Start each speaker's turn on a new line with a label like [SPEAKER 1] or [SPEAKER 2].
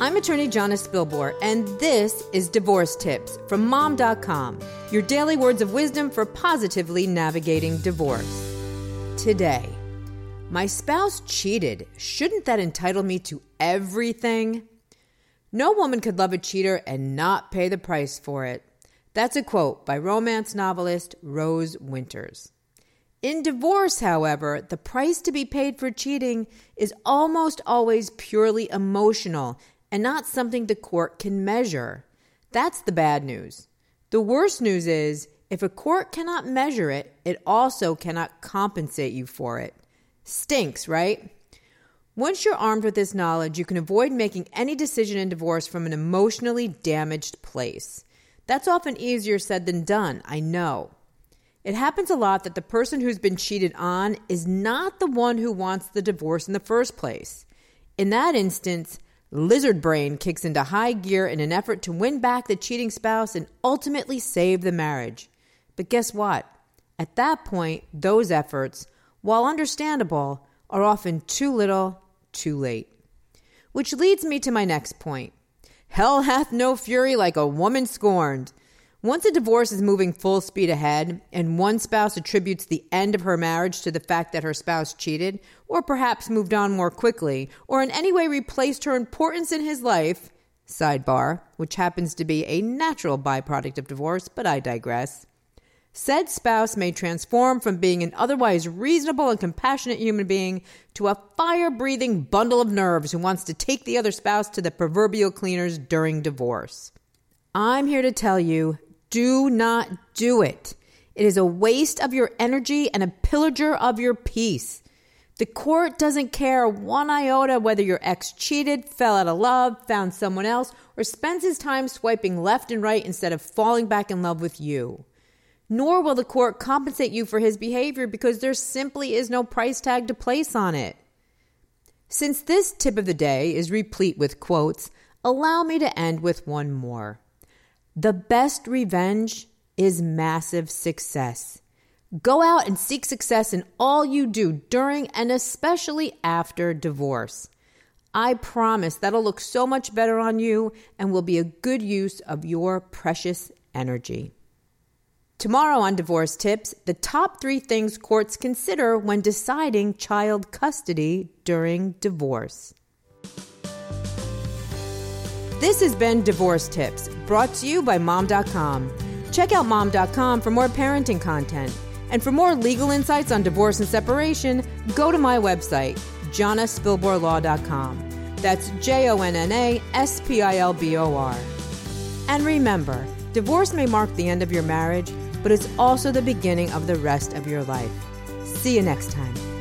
[SPEAKER 1] I'm attorney Jonna Spilbor, and this is Divorce Tips from Mom.com, your daily words of wisdom for positively navigating divorce. Today, my spouse cheated. Shouldn't that entitle me to everything? No woman could love a cheater and not pay the price for it. That's a quote by romance novelist Rose Winters. In divorce, however, the price to be paid for cheating is almost always purely emotional and not something the court can measure. That's the bad news. The worst news is if a court cannot measure it, it also cannot compensate you for it. Stinks, right? Once you're armed with this knowledge, you can avoid making any decision in divorce from an emotionally damaged place. That's often easier said than done, I know. It happens a lot that the person who's been cheated on is not the one who wants the divorce in the first place. In that instance, lizard brain kicks into high gear in an effort to win back the cheating spouse and ultimately save the marriage. But guess what? At that point, those efforts, while understandable, are often too little, too late. Which leads me to my next point. Hell hath no fury like a woman scorned. Once a divorce is moving full speed ahead, and one spouse attributes the end of her marriage to the fact that her spouse cheated, or perhaps moved on more quickly, or in any way replaced her importance in his life, sidebar, which happens to be a natural byproduct of divorce, but I digress. Said spouse may transform from being an otherwise reasonable and compassionate human being to a fire breathing bundle of nerves who wants to take the other spouse to the proverbial cleaners during divorce. I'm here to tell you do not do it. It is a waste of your energy and a pillager of your peace. The court doesn't care one iota whether your ex cheated, fell out of love, found someone else, or spends his time swiping left and right instead of falling back in love with you. Nor will the court compensate you for his behavior because there simply is no price tag to place on it. Since this tip of the day is replete with quotes, allow me to end with one more. The best revenge is massive success. Go out and seek success in all you do during and especially after divorce. I promise that'll look so much better on you and will be a good use of your precious energy. Tomorrow on Divorce Tips, the top three things courts consider when deciding child custody during divorce. This has been Divorce Tips, brought to you by Mom.com. Check out Mom.com for more parenting content. And for more legal insights on divorce and separation, go to my website, jonnaspilborlaw.com. That's J O N N A S P I L B O R. And remember, divorce may mark the end of your marriage, but it's also the beginning of the rest of your life. See you next time.